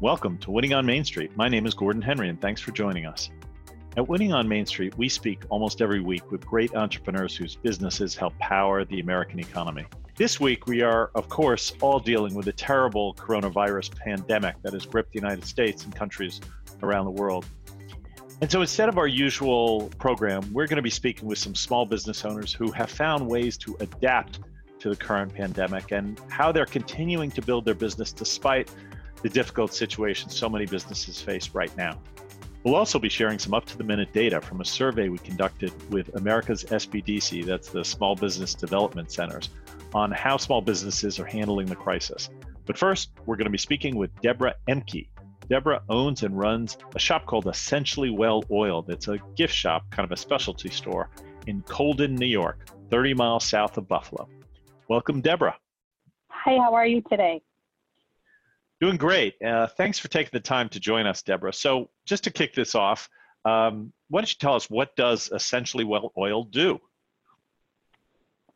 Welcome to Winning on Main Street. My name is Gordon Henry, and thanks for joining us. At Winning on Main Street, we speak almost every week with great entrepreneurs whose businesses help power the American economy. This week, we are, of course, all dealing with the terrible coronavirus pandemic that has gripped the United States and countries around the world. And so instead of our usual program, we're going to be speaking with some small business owners who have found ways to adapt to the current pandemic and how they're continuing to build their business despite the difficult situation so many businesses face right now. We'll also be sharing some up to the minute data from a survey we conducted with America's SBDC, that's the Small Business Development Centers, on how small businesses are handling the crisis. But first, we're going to be speaking with Deborah Ehmke. Deborah owns and runs a shop called Essentially Well Oiled. It's a gift shop, kind of a specialty store in Colden, New York, 30 miles south of Buffalo. Welcome, Deborah. Hi, how are you today? Doing great. Uh, thanks for taking the time to join us, Deborah. So, just to kick this off, um, why don't you tell us what does essentially well oiled do?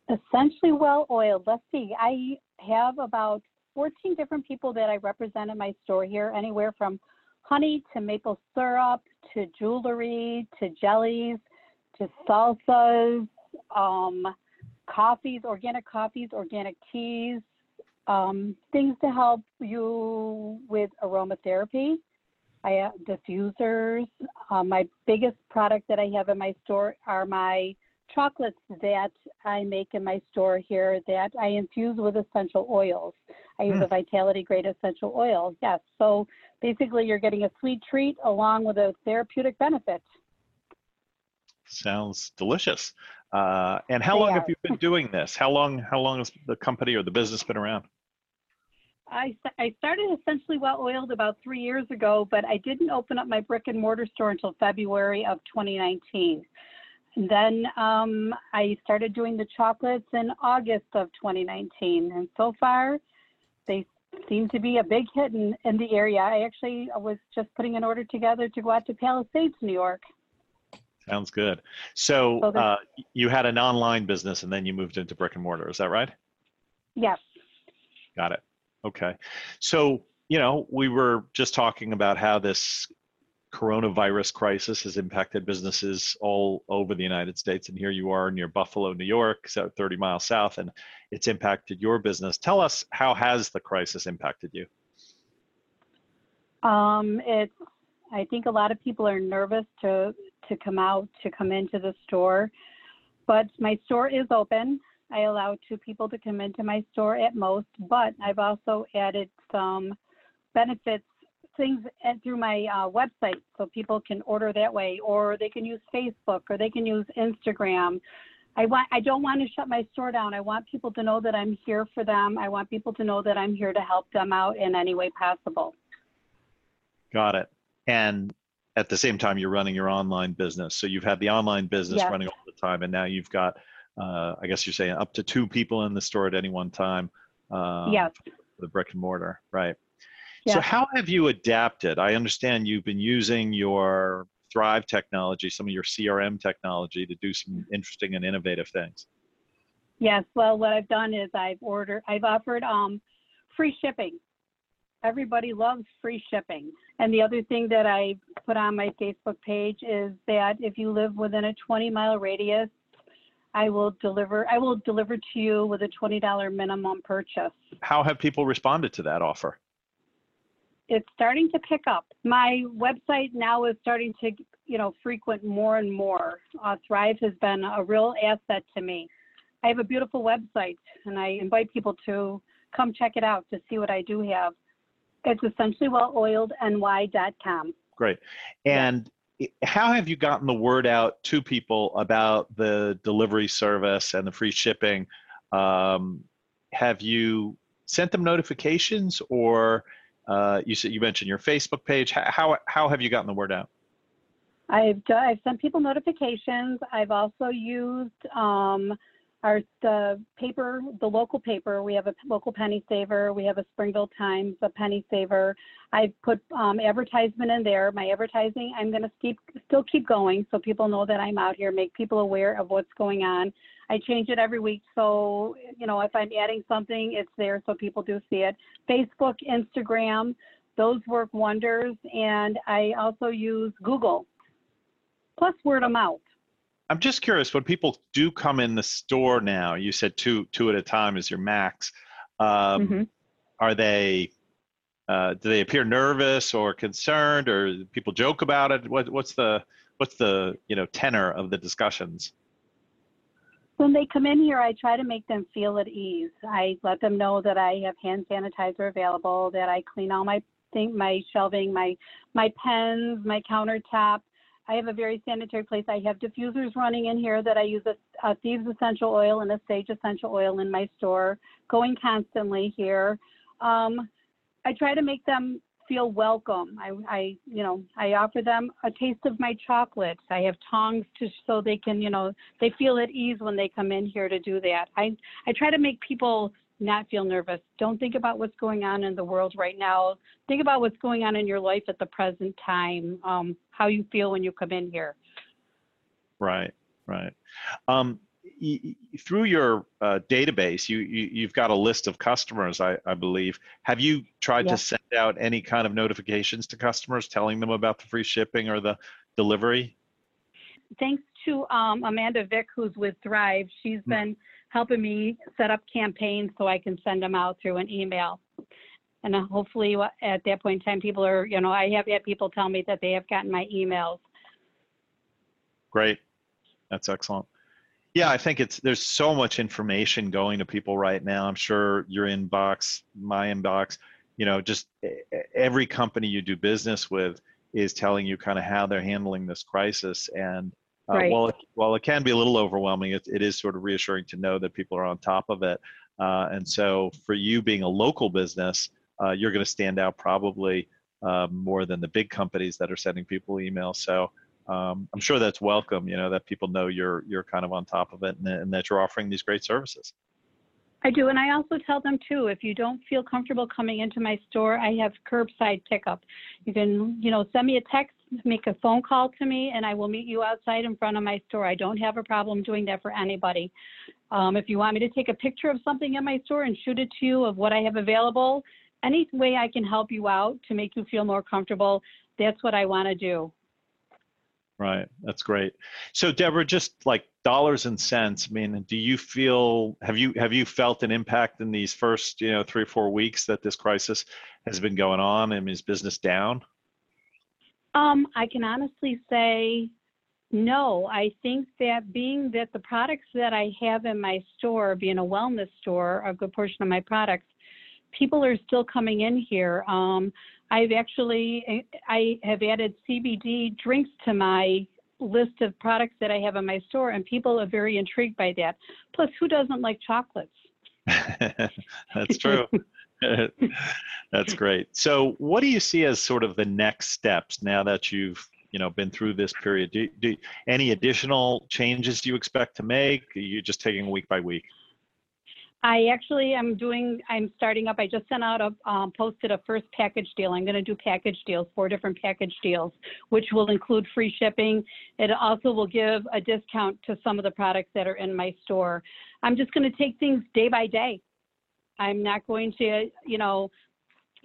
Essentially well oiled. Let's see. I have about 14 different people that I represent in my store here, anywhere from honey to maple syrup to jewelry to jellies to salsas, um, coffees, organic coffees, organic teas, um, things to help you with aromatherapy. I have diffusers. Uh, my biggest product that I have in my store are my chocolates that I make in my store here that I infuse with essential oils. I use mm. a Vitality Grade essential oil. Yes. So basically, you're getting a sweet treat along with a therapeutic benefit. Sounds delicious. Uh, and how they long are. have you been doing this? How long? How long has the company or the business been around? I, I started essentially well oiled about three years ago, but I didn't open up my brick and mortar store until February of 2019. And then um, I started doing the chocolates in August of 2019. And so far, they seem to be a big hit in, in the area. I actually was just putting an order together to go out to Palisades, New York. Sounds good. So uh, you had an online business and then you moved into brick and mortar. Is that right? Yes. Got it. Okay. So, you know, we were just talking about how this coronavirus crisis has impacted businesses all over the United States. And here you are near Buffalo, New York, so 30 miles south, and it's impacted your business. Tell us how has the crisis impacted you? Um, it's, I think a lot of people are nervous to, to come out, to come into the store, but my store is open. I allow two people to come into my store at most, but I've also added some benefits things through my uh, website so people can order that way, or they can use Facebook, or they can use Instagram. I want I don't want to shut my store down. I want people to know that I'm here for them. I want people to know that I'm here to help them out in any way possible. Got it. And at the same time, you're running your online business. So you've had the online business yes. running all the time, and now you've got uh, I guess you're saying up to two people in the store at any one time. Um, yes. The brick and mortar, right? Yeah. So how have you adapted? I understand you've been using your Thrive technology, some of your CRM technology, to do some interesting and innovative things. Yes. Well, what I've done is I've ordered, I've offered um, free shipping. Everybody loves free shipping. And the other thing that I put on my Facebook page is that if you live within a 20 mile radius I will deliver. I will deliver to you with a twenty dollar minimum purchase. How have people responded to that offer? It's starting to pick up. My website now is starting to, you know, frequent more and more. Uh, Thrive has been a real asset to me. I have a beautiful website, and I invite people to come check it out to see what I do have. It's essentially well oiled ny.com. Great. And how have you gotten the word out to people about the delivery service and the free shipping? Um, have you sent them notifications, or uh, you said you mentioned your Facebook page? How how have you gotten the word out? I've I've sent people notifications. I've also used um, our the paper, the local paper. We have a local penny saver. We have a Springville Times, a penny saver. I put um, advertisement in there. My advertising, I'm going to keep still keep going, so people know that I'm out here. Make people aware of what's going on. I change it every week, so you know if I'm adding something, it's there so people do see it. Facebook, Instagram, those work wonders, and I also use Google. Plus word of mouth. I'm just curious when people do come in the store now. You said two two at a time is your max. Um, mm-hmm. Are they? Uh, do they appear nervous or concerned, or people joke about it? What, what's the what's the you know tenor of the discussions? When they come in here, I try to make them feel at ease. I let them know that I have hand sanitizer available, that I clean all my thing, my shelving, my my pens, my countertop I have a very sanitary place. I have diffusers running in here that I use a, a thieves essential oil and a sage essential oil in my store, going constantly here. Um, I try to make them feel welcome. I, I, you know, I offer them a taste of my chocolate. I have tongs to so they can, you know, they feel at ease when they come in here to do that. I, I try to make people not feel nervous. Don't think about what's going on in the world right now. Think about what's going on in your life at the present time, um, how you feel when you come in here. Right, right. Um, y- through your uh, database, you, you have got a list of customers, I, I believe. Have you tried yes. to send out any kind of notifications to customers, telling them about the free shipping or the delivery? Thanks to um, Amanda Vick, who's with Thrive. She's mm-hmm. been helping me set up campaigns so I can send them out through an email. And uh, hopefully at that point in time, people are, you know, I have had people tell me that they have gotten my emails. Great. That's excellent. Yeah, I think it's there's so much information going to people right now. I'm sure your inbox, my inbox, you know, just every company you do business with is telling you kind of how they're handling this crisis and uh, right. while, it, while it can be a little overwhelming, it, it is sort of reassuring to know that people are on top of it. Uh, and so, for you being a local business, uh, you're going to stand out probably uh, more than the big companies that are sending people emails. So, um, I'm sure that's welcome. You know that people know you're you're kind of on top of it, and, and that you're offering these great services. I do, and I also tell them too. If you don't feel comfortable coming into my store, I have curbside pickup. You can, you know, send me a text make a phone call to me and I will meet you outside in front of my store. I don't have a problem doing that for anybody. Um, if you want me to take a picture of something in my store and shoot it to you of what I have available, any way I can help you out to make you feel more comfortable, that's what I want to do. Right, that's great. So Deborah, just like dollars and cents, I mean, do you feel have you have you felt an impact in these first, you know, three or four weeks that this crisis has been going on and is business down? Um, I can honestly say no. I think that being that the products that I have in my store, being a wellness store, a good portion of my products, people are still coming in here. Um, I've actually I have added CBD drinks to my list of products that I have in my store, and people are very intrigued by that. Plus, who doesn't like chocolates? That's true. That's great. So, what do you see as sort of the next steps now that you've you know been through this period? Do, do any additional changes do you expect to make? Are you just taking week by week? I actually am doing. I'm starting up. I just sent out a um, posted a first package deal. I'm going to do package deals, four different package deals, which will include free shipping. It also will give a discount to some of the products that are in my store. I'm just going to take things day by day. I'm not going to, you know,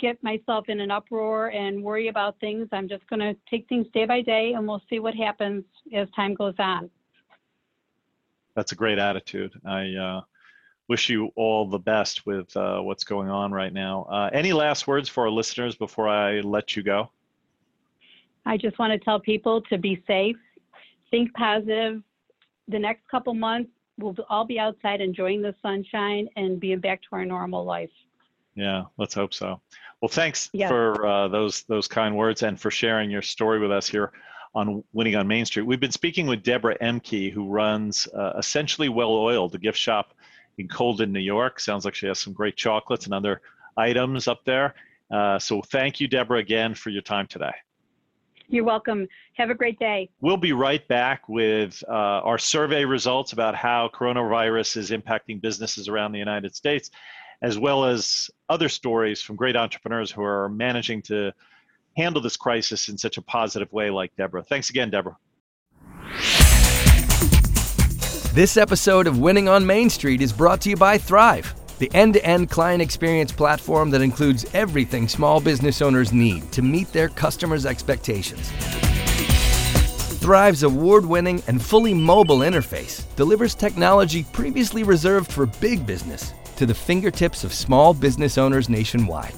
get myself in an uproar and worry about things. I'm just going to take things day by day and we'll see what happens as time goes on. That's a great attitude. I uh, wish you all the best with uh, what's going on right now. Uh, any last words for our listeners before I let you go? I just want to tell people to be safe, think positive. The next couple months, we'll all be outside enjoying the sunshine and being back to our normal life. Yeah, let's hope so. Well, thanks yeah. for uh, those those kind words and for sharing your story with us here on Winning on Main Street. We've been speaking with Deborah Emke, who runs uh, Essentially Well Oiled, the gift shop in Colden, New York. Sounds like she has some great chocolates and other items up there. Uh, so thank you, Deborah, again for your time today. You're welcome. Have a great day. We'll be right back with uh, our survey results about how coronavirus is impacting businesses around the United States, as well as other stories from great entrepreneurs who are managing to handle this crisis in such a positive way, like Deborah. Thanks again, Deborah. This episode of Winning on Main Street is brought to you by Thrive the end to end client experience platform that includes everything small business owners need to meet their customers' expectations. Thrive's award winning and fully mobile interface delivers technology previously reserved for big business to the fingertips of small business owners nationwide.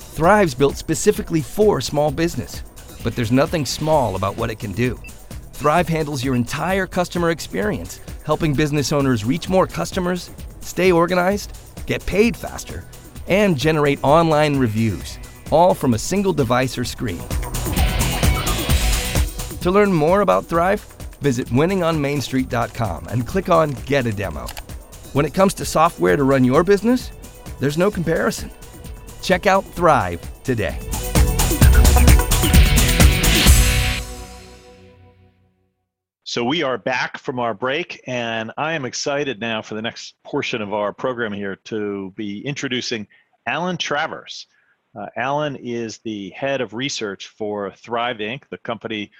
Thrive's built specifically for small business, but there's nothing small about what it can do. Thrive handles your entire customer experience, helping business owners reach more customers stay organized, get paid faster, and generate online reviews, all from a single device or screen. To learn more about Thrive, visit winningonmainstreet.com and click on Get a Demo. When it comes to software to run your business, there's no comparison. Check out Thrive today. So we are back from our break, and I am excited now for the next portion of our program here to be introducing Alan Travers. Uh, Alan is the head of research for Thrive Inc., the company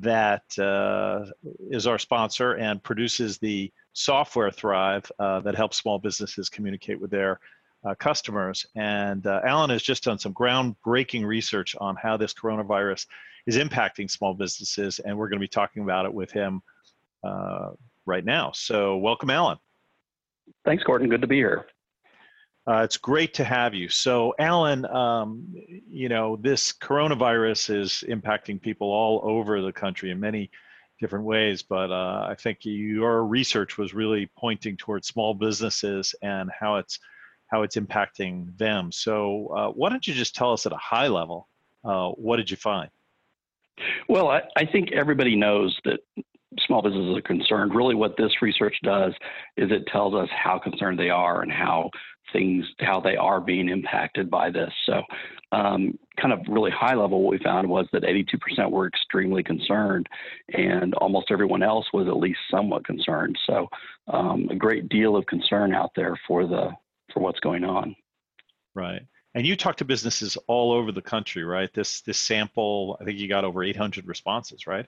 that uh, is our sponsor and produces the software Thrive uh, that helps small businesses communicate with their uh, customers. And uh, Alan has just done some groundbreaking research on how this coronavirus is impacting small businesses, and we're going to be talking about it with him uh, right now. So, welcome, Alan. Thanks, Gordon. Good to be here. Uh, it's great to have you. So, Alan, um, you know, this coronavirus is impacting people all over the country in many different ways, but uh, I think your research was really pointing towards small businesses and how it's how it's impacting them. So, uh, why don't you just tell us at a high level, uh, what did you find? Well, I, I think everybody knows that small businesses are concerned. Really, what this research does is it tells us how concerned they are and how things, how they are being impacted by this. So, um, kind of really high level, what we found was that 82% were extremely concerned, and almost everyone else was at least somewhat concerned. So, um, a great deal of concern out there for the for what's going on. Right. And you talk to businesses all over the country, right? This this sample, I think you got over 800 responses, right?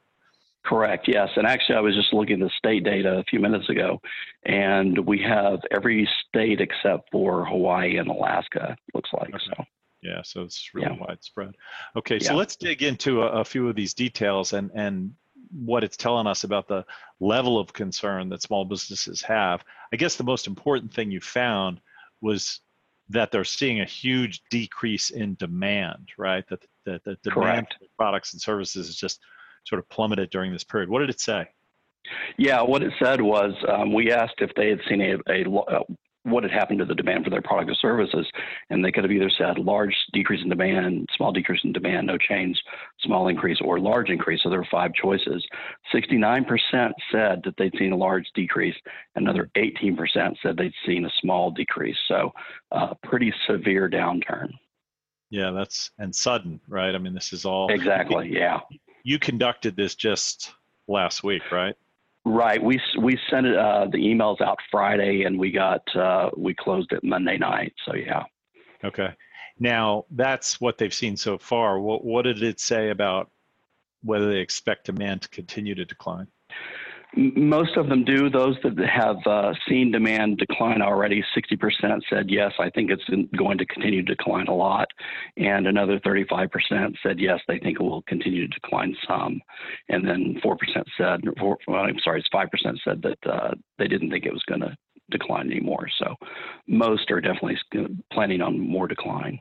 Correct. Yes. And actually, I was just looking at the state data a few minutes ago, and we have every state except for Hawaii and Alaska. Looks like okay. so. Yeah. So it's really yeah. widespread. Okay. So yeah. let's dig into a, a few of these details and and what it's telling us about the level of concern that small businesses have. I guess the most important thing you found was that they're seeing a huge decrease in demand, right? That, that the demand for products and services is just sort of plummeted during this period. What did it say? Yeah, what it said was um, we asked if they had seen a, a, a, what had happened to the demand for their product or services, and they could have either said large decrease in demand, small decrease in demand, no change, small increase, or large increase. So there were five choices. 69% said that they'd seen a large decrease. Another 18% said they'd seen a small decrease. So uh, pretty severe downturn. Yeah, that's and sudden, right? I mean, this is all exactly. Yeah. You conducted this just last week, right? Right. We we sent it, uh, the emails out Friday, and we got uh, we closed it Monday night. So yeah. Okay. Now that's what they've seen so far. What what did it say about whether they expect demand to continue to decline? Most of them do. Those that have uh, seen demand decline already, 60% said yes, I think it's going to continue to decline a lot. And another 35% said yes, they think it will continue to decline some. And then 4% said, well, I'm sorry, it's 5% said that uh, they didn't think it was going to decline anymore. So most are definitely planning on more decline.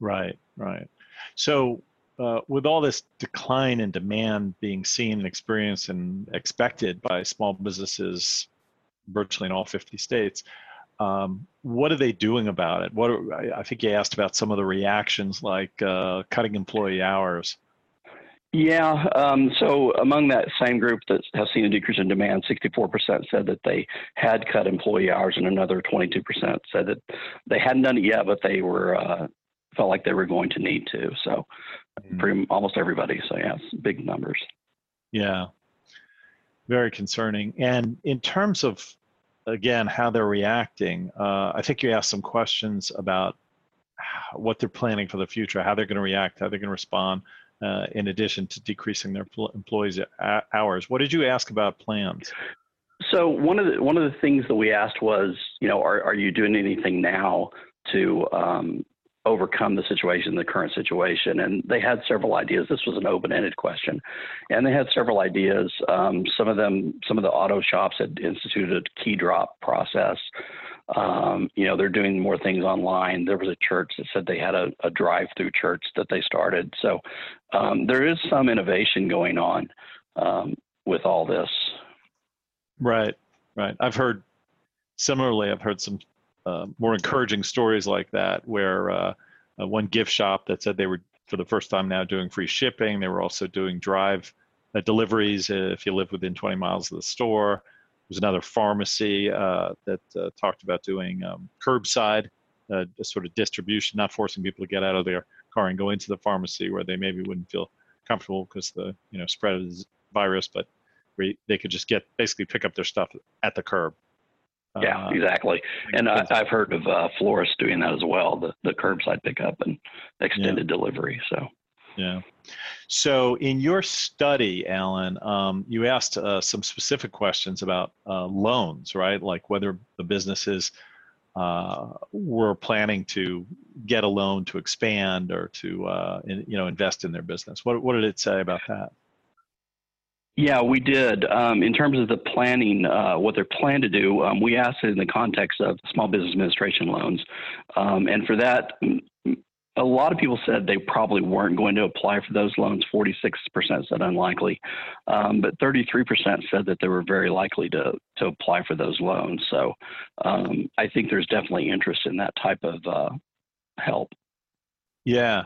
Right, right. So uh, with all this decline in demand being seen and experienced and expected by small businesses virtually in all 50 states, um, what are they doing about it? What are, I think you asked about some of the reactions like uh, cutting employee hours. Yeah, um, so among that same group that has seen a decrease in demand, 64% said that they had cut employee hours, and another 22% said that they hadn't done it yet, but they were uh, felt like they were going to need to. So, Mm. pretty almost everybody. So yeah, it's big numbers. Yeah. Very concerning. And in terms of, again, how they're reacting, uh, I think you asked some questions about what they're planning for the future, how they're going to react, how they're going to respond, uh, in addition to decreasing their employees' hours. What did you ask about plans? So one of the one of the things that we asked was, you know, are are you doing anything now to um, overcome the situation, the current situation? And they had several ideas. This was an open-ended question, and they had several ideas. Um, some of them, some of the auto shops had instituted a key drop process. Um, you know, they're doing more things online. There was a church that said they had a, a drive-through church that they started. So um, there is some innovation going on um, with all this. Right, right. I've heard similarly. I've heard some uh, more encouraging stories like that, where uh, uh, one gift shop that said they were for the first time now doing free shipping. They were also doing drive uh, deliveries if you live within 20 miles of the store. There's another pharmacy that talked about doing um, curbside sort of distribution, not forcing people to get out of their car and go into the pharmacy where they maybe wouldn't feel comfortable because the you know spread of the virus, but they could just get basically pick up their stuff at the curb. Yeah, Uh, exactly. And I, I've heard of uh, florists doing that as well, the, the curbside pickup and extended delivery. So, Yeah. So in your study, Alan, um, you asked uh, some specific questions about uh, loans, right? Like whether the businesses uh, were planning to get a loan to expand or to uh, in, you know invest in their business. What what did it say about that? Yeah, we did. Um, in terms of the planning, uh, what they're planning to do, um, we asked it in the context of small business administration loans. Um, and for that, a lot of people said they probably weren't going to apply for those loans. 46% said unlikely, um, but 33% said that they were very likely to, to apply for those loans. So um, I think there's definitely interest in that type of uh, help. Yeah,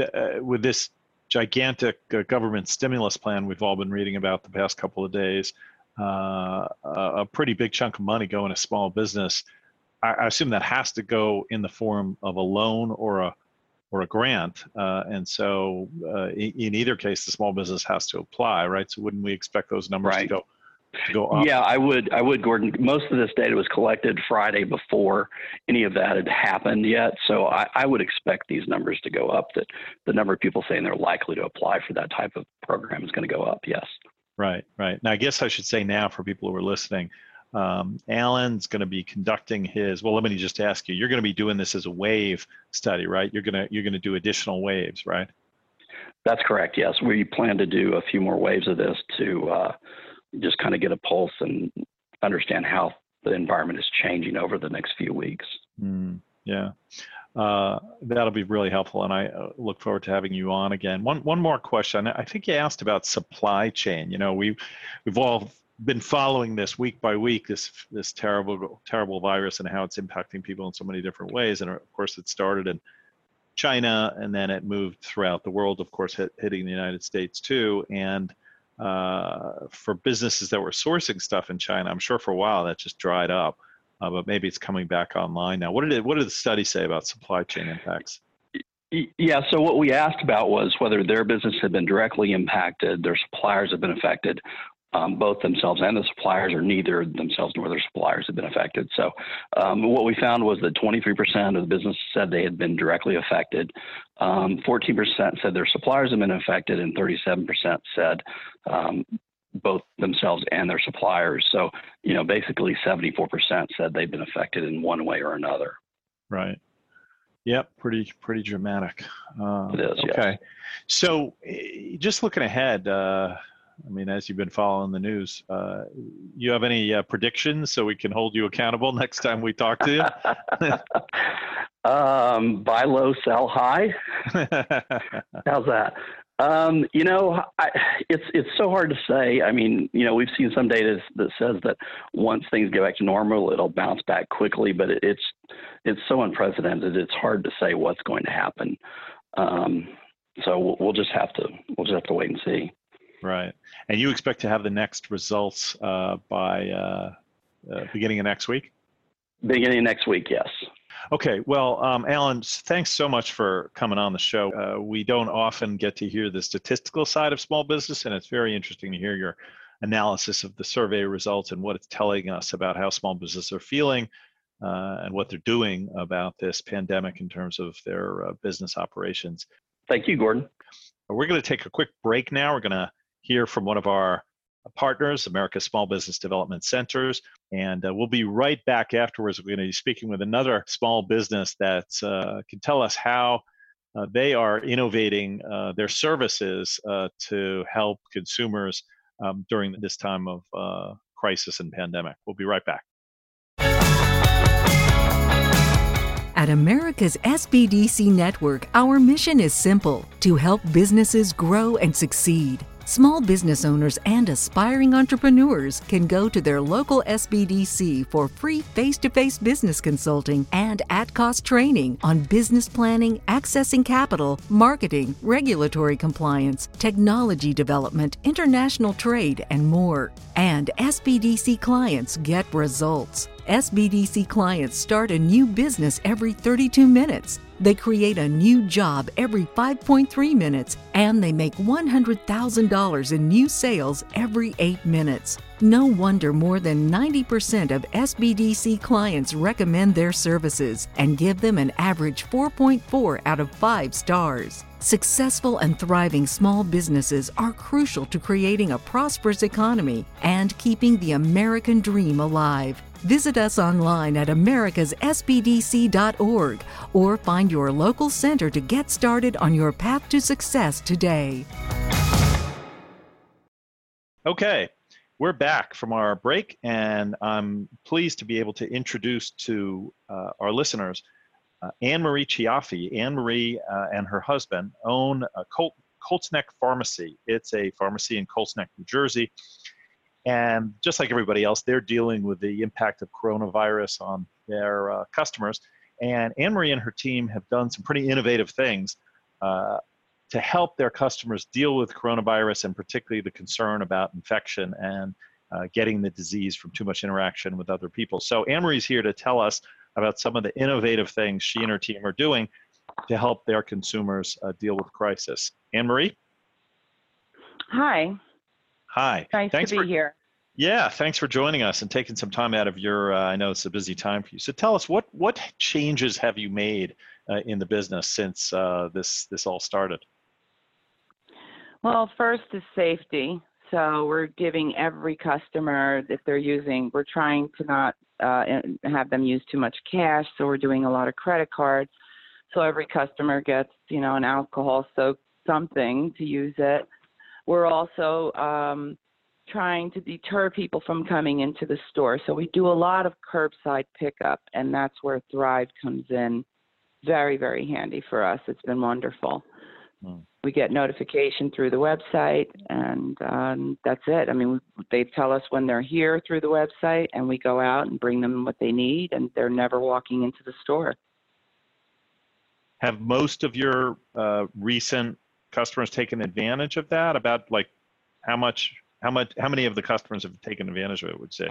uh, with this gigantic uh, government stimulus plan we've all been reading about the past couple of days, uh, a pretty big chunk of money going to small business. I, I, assume that has to go in the form of a loan or a or a grant, uh, and so uh, in, in, either case, the small business has to apply, right? So wouldn't we expect those numbers right. to go go up? Yeah, I would. I would, Gordon. Most of this data was collected Friday before any of that had happened yet. So I, I, would expect these numbers to go up. That the number of people saying they're likely to apply for that type of program is going to go up. Yes. Right. Right. Now, I guess I should say now for people who are listening, um, Alan's going to be conducting his. Well, let me just ask you. You're going to be doing this as a wave study, right? You're gonna you're going to do additional waves, right? That's correct. Yes, we plan to do a few more waves of this to. Uh, just kind of get a pulse and understand how the environment is changing over the next few weeks. Mm, yeah, uh, that'll be really helpful, and I uh, look forward to having you on again. One one more question. I think you asked about supply chain. You know, we we've all been following this week by week this this terrible terrible virus and how it's impacting people in so many different ways. And of course, it started in China, and then it moved throughout the world. Of course, hit, hitting the United States too, and uh, for businesses that were sourcing stuff in China. I'm sure for a while that just dried up, uh, but maybe it's coming back online now. What did it, what did the study say about supply chain impacts? Yeah, so what we asked about was whether their business had been directly impacted, their suppliers have been affected, um, both themselves and the suppliers, or neither themselves nor their suppliers have been affected. So, um, what we found was that 23% of the business said they had been directly affected. Um, 14% said their suppliers have been affected, and 37% said um, both themselves and their suppliers. So, you know, basically 74% said they've been affected in one way or another. Right. Yep, pretty pretty dramatic. Uh, it is. Okay. Yes. So, just looking ahead. Uh, I mean, as you've been following the news, uh, you have any uh, predictions so we can hold you accountable next time we talk to you? um, buy low, sell high. How's that? Um, you know, I, it's it's so hard to say. I mean, you know, we've seen some data that says that once things get back to normal, it'll bounce back quickly. But it, it's it's so unprecedented. It's hard to say what's going to happen. Um, so we'll, we'll just have to we'll just have to wait and see. Right. And you expect to have the next results uh, by uh, uh, beginning of next week? Beginning of next week, yes. Okay, well, um, Alan, thanks so much for coming on the show. Uh, we don't often get to hear the statistical side of small business, and it's very interesting to hear your analysis of the survey results and what it's telling us about how small businesses are feeling uh, and what they're doing about this pandemic in terms of their uh, business operations. Thank you, Gordon. We're going to take a quick break now. We're going to hear from one of our partners, America's Small Business Development Centers. And uh, we'll be right back afterwards. We're going to be speaking with another small business that uh, can tell us how uh, they are innovating uh, their services uh, to help consumers um, during this time of uh, crisis and pandemic. We'll be right back. At America's SBDC Network, our mission is simple to help businesses grow and succeed. Small business owners and aspiring entrepreneurs can go to their local SBDC for free face to face business consulting and at cost training on business planning, accessing capital, marketing, regulatory compliance, technology development, international trade, and more. And SBDC clients get results. SBDC clients start a new business every 32 minutes. They create a new job every 5.3 minutes, and they make $100,000 in new sales every 8 minutes. No wonder more than 90% of SBDC clients recommend their services and give them an average 4.4 out of 5 stars. Successful and thriving small businesses are crucial to creating a prosperous economy and keeping the American dream alive. Visit us online at americassbdc.org or find your local center to get started on your path to success today. Okay, we're back from our break, and I'm pleased to be able to introduce to uh, our listeners uh, Anne Marie Chiaffi. Anne Marie uh, and her husband own a Colt, Colts Neck Pharmacy. It's a pharmacy in Colts Neck, New Jersey. And just like everybody else, they're dealing with the impact of coronavirus on their uh, customers. And Anne Marie and her team have done some pretty innovative things uh, to help their customers deal with coronavirus and particularly the concern about infection and uh, getting the disease from too much interaction with other people. So Anne Marie's here to tell us about some of the innovative things she and her team are doing to help their consumers uh, deal with crisis. Anne Marie? Hi. Hi. Nice thanks to be for, here. Yeah, thanks for joining us and taking some time out of your. Uh, I know it's a busy time for you. So tell us what what changes have you made uh, in the business since uh, this this all started? Well, first is safety. So we're giving every customer, if they're using, we're trying to not uh, have them use too much cash. So we're doing a lot of credit cards. So every customer gets, you know, an alcohol soaked something to use it. We're also um, trying to deter people from coming into the store. So we do a lot of curbside pickup, and that's where Thrive comes in very, very handy for us. It's been wonderful. Hmm. We get notification through the website, and um, that's it. I mean, they tell us when they're here through the website, and we go out and bring them what they need, and they're never walking into the store. Have most of your uh, recent customers taken advantage of that? About like how much how much? How many of the customers have taken advantage of it? Would say.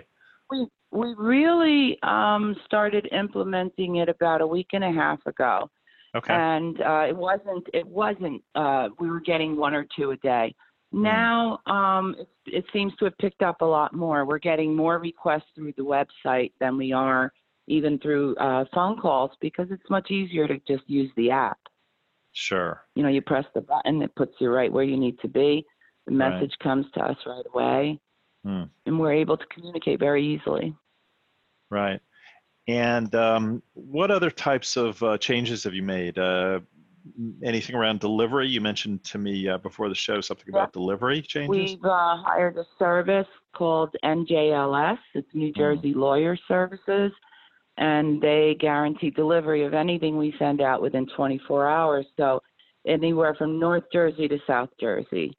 We we really um, started implementing it about a week and a half ago. Okay. And uh, it wasn't it wasn't uh, we were getting one or two a day. Hmm. Now um, it, it seems to have picked up a lot more. We're getting more requests through the website than we are even through uh, phone calls because it's much easier to just use the app. Sure. You know, you press the button, it puts you right where you need to be. The message right. comes to us right away, hmm. and we're able to communicate very easily. Right. And um, what other types of uh, changes have you made? Uh, anything around delivery? You mentioned to me uh, before the show something about delivery changes. We've uh, hired a service called NJLS. It's New hmm. Jersey. Lawyer Services, and they guarantee delivery of anything we send out within 24 hours. So anywhere from North Jersey to South Jersey.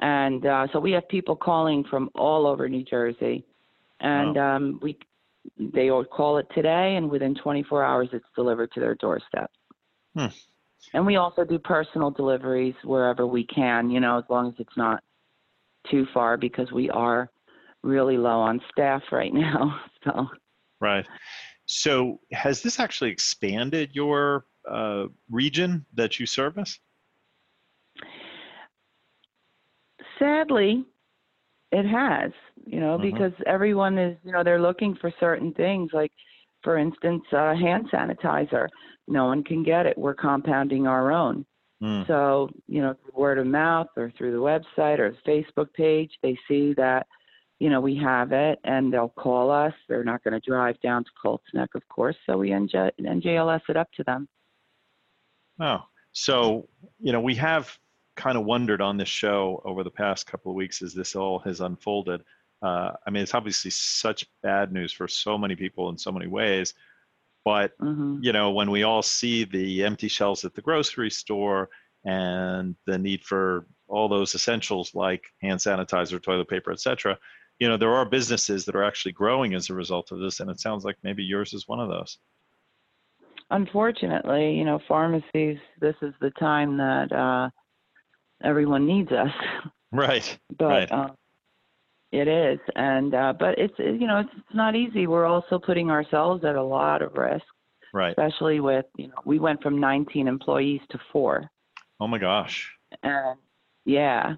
And uh, so we have people calling from all over New Jersey, and wow. um, we they all call it today, and within 24 hours, it's delivered to their doorstep. Hmm. And we also do personal deliveries wherever we can, you know, as long as it's not too far, because we are really low on staff right now. So right. So has this actually expanded your uh, region that you service? Sadly, it has, you know, Mhm. because everyone is, you know, they're looking for certain things. Like, for instance, uh, hand sanitizer. No one can get it. We're compounding our own. Mm, So, you know, word of mouth or through the website or the Facebook page, they see that, you know, we have it and they'll call us. They're not going to drive down to Colts Neck, of course. So we NJ, NJLS it up to them. Oh, so you know we have kind of wondered on this show over the past couple of weeks as this all has unfolded. Uh, I mean, it's obviously such bad news for so many people in so many ways, but hmm you know when we all see the empty shelves at the grocery store and the need for all those essentials like hand sanitizer, toilet paper, etc. You know, there are businesses that are actually growing as a result of this, and it sounds like maybe yours is one of those. Unfortunately, you know, pharmacies, this is the time that uh, everyone needs us. Right. but Right. uh, it is and uh, but it's you know it's, it's not easy we're also putting ourselves at a lot of risk Right. especially with you know we went from 19 employees to four Oh my gosh. and yeah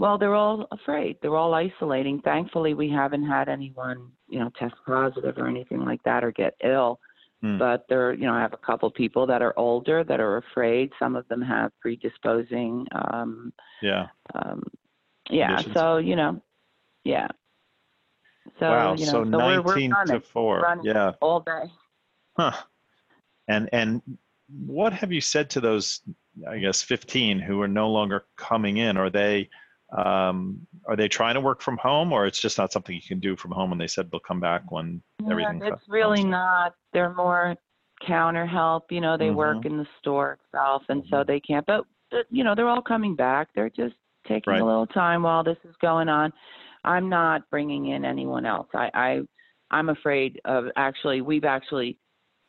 well they're all afraid they're all isolating thankfully we haven't had anyone you know test positive or anything like that or get ill Hmm. but there you know i have a couple people that are older that are afraid some of them have predisposing um Yeah. um yeah Conditions. so you know yeah so wow. you know so so we're, we're 19 running to 4. running. Yeah. all day Huh. And and what have you said to those I guess 15 who are no longer coming in? Are they um, are they trying to work from home or it's just not something you can do from home and they said they'll come back when everything yeah, co- it's really not they're more counter help you know they work Mhm. in the store itself and so Mhm. they can't but, but you know they're all coming back they're just taking Right. a little time while this is going on i'm not bringing in anyone else i i i'm afraid of actually we've actually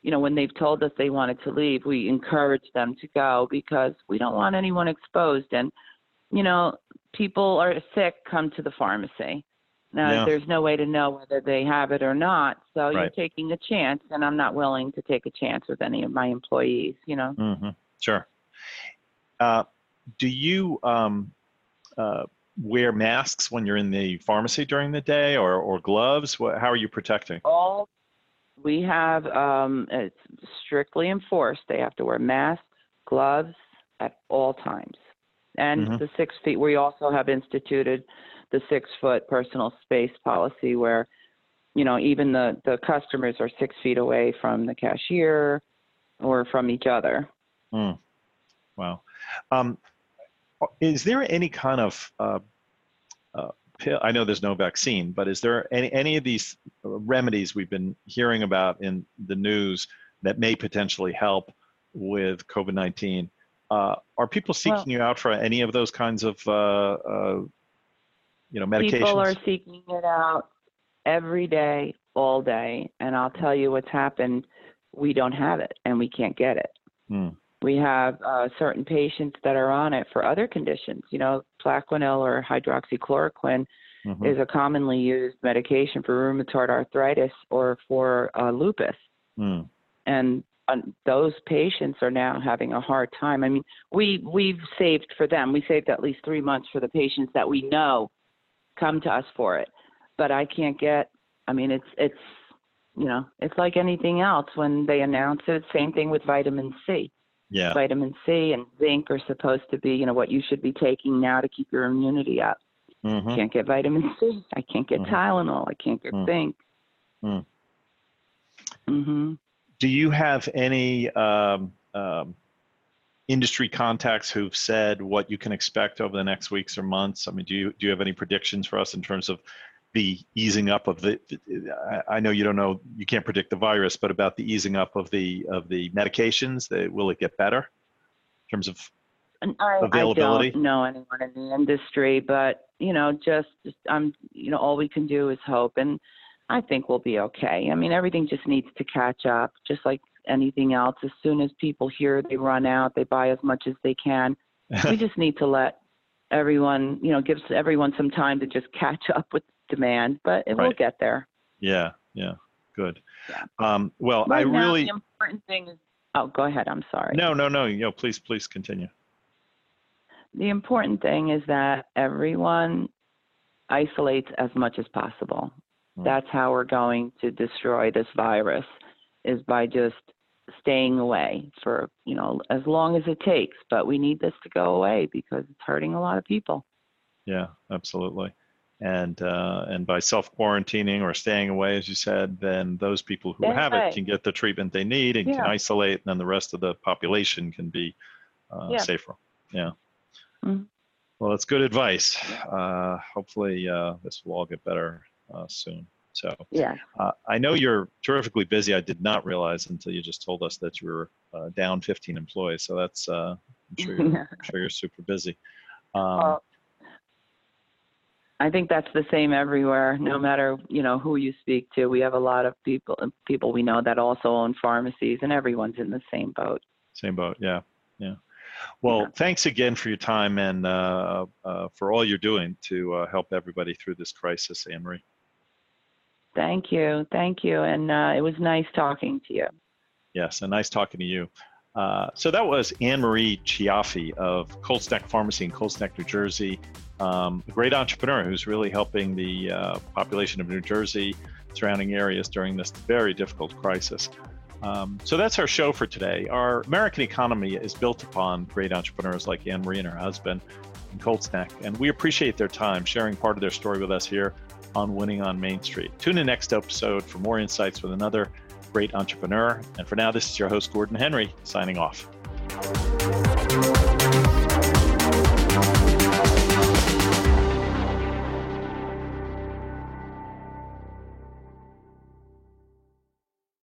you know when they've told us they wanted to leave we encourage them to go because we don't want anyone exposed and you know people are sick come to the pharmacy now Yeah. there's no way to know whether they have it or not so you're taking a chance and i'm not willing to take a chance with any of my employees you know hmm Sure. Uh, do you um, uh, wear masks when you're in the pharmacy during the day or, or gloves? What, how are you protecting? all we have um it's strictly enforced they have to wear masks gloves at all times and Mhm. the six feet we also have instituted the six foot personal space policy where you know even the the customers are six feet away from the cashier or from each other Mm. Wow. Um, is there any kind of uh, uh, pill? I know there's no vaccine, but is there any any of these remedies we've been hearing about in the news that may potentially help with COVID nineteen? Uh, are people seeking Well- you out for any of those kinds of uh, uh, you know medications? People are seeking it out every day, all day, and I'll tell you what's happened. We don't have it, and we can't get it. Hmm. We have uh, certain patients that are on it for other conditions. You know, Plaquenil or hydroxychloroquine Mhm. is a commonly used medication for rheumatoid arthritis or for uh, lupus, Mm. and those patients are now having a hard time. I mean, we we've saved for them. We saved at least three months for the patients that we know come to us for it. But I can't get. I mean, it's it's you know, it's like anything else when they announce it. Same thing with vitamin C. Yeah. Vitamin C and zinc are supposed to be, you know, what you should be taking now to keep your immunity up. Mhm. Can't get vitamin C. I can't get Mhm. Tylenol. I can't get Mm. zinc. Mm. Do you have any um, um, industry contacts who've said what you can expect over the next weeks or months? I mean, do you do you have any predictions for us in terms of the easing up of the? I- know you don't know, you can't predict the virus, but about the easing up of the of the medications. That will it get better in terms of? I, Availability? I don't know anyone in the industry, but you know, just, just I'm, you know, all we can do is hope, and I think we'll be okay. I mean, everything just needs to catch up, just like anything else. As soon as people hear they run out, they buy as much as they can. we just need to let everyone, you know, gives everyone some time to just catch up with demand, but it will get there. yeah, yeah. Good. Yeah. Um, well, Right I now, really the important thing is. Oh, go ahead. I'm sorry. no, no, no. You know, please, please continue. The important thing is that everyone isolates as much as possible. Mm. That's how we're going to destroy this virus is by just staying away for, you know, as long as it takes, but we need this to go away because it's hurting a lot of people. Yeah, absolutely. And uh, and by self quarantining or staying away, as you said, then those people who have it can get the treatment they need and can isolate, and then the rest of the population can be uh, Yeah. safer. Yeah. Mhm. Well, that's good advice. Uh, hopefully, uh, this will all get better uh, soon. So, Yeah. uh, I know you're terrifically busy. I did not realize until you just told us that you were uh, down 15 employees. So that's uh, I'm sure you're, I'm sure you're super busy. Um, Well, I think that's the same everywhere. No matter you know who you speak to, we have a lot of people people we know that also own pharmacies, and everyone's in the same boat. Same boat. Yeah. Yeah. Well, Yeah. thanks again for your time and uh, uh, for all you're doing to uh, help everybody through this crisis, Anne Marie. Thank you, thank you, and uh, it was nice talking to you. Yes, and nice talking to you. Uh, so that was Anne Marie Chiaffi of Colts Neck Pharmacy in Colts Neck, New Jersey, um, a great entrepreneur who's really helping the uh, population of New Jersey, surrounding areas during this very difficult crisis. Um, so that's our show for today. Our American economy is built upon great entrepreneurs like Anne Marie and her husband in Colts Neck, and we appreciate their time sharing part of their story with us here on Winning on Main Street. Tune in next episode for more insights with another great entrepreneur. And for now, this is your host, Gordon Henry, signing off.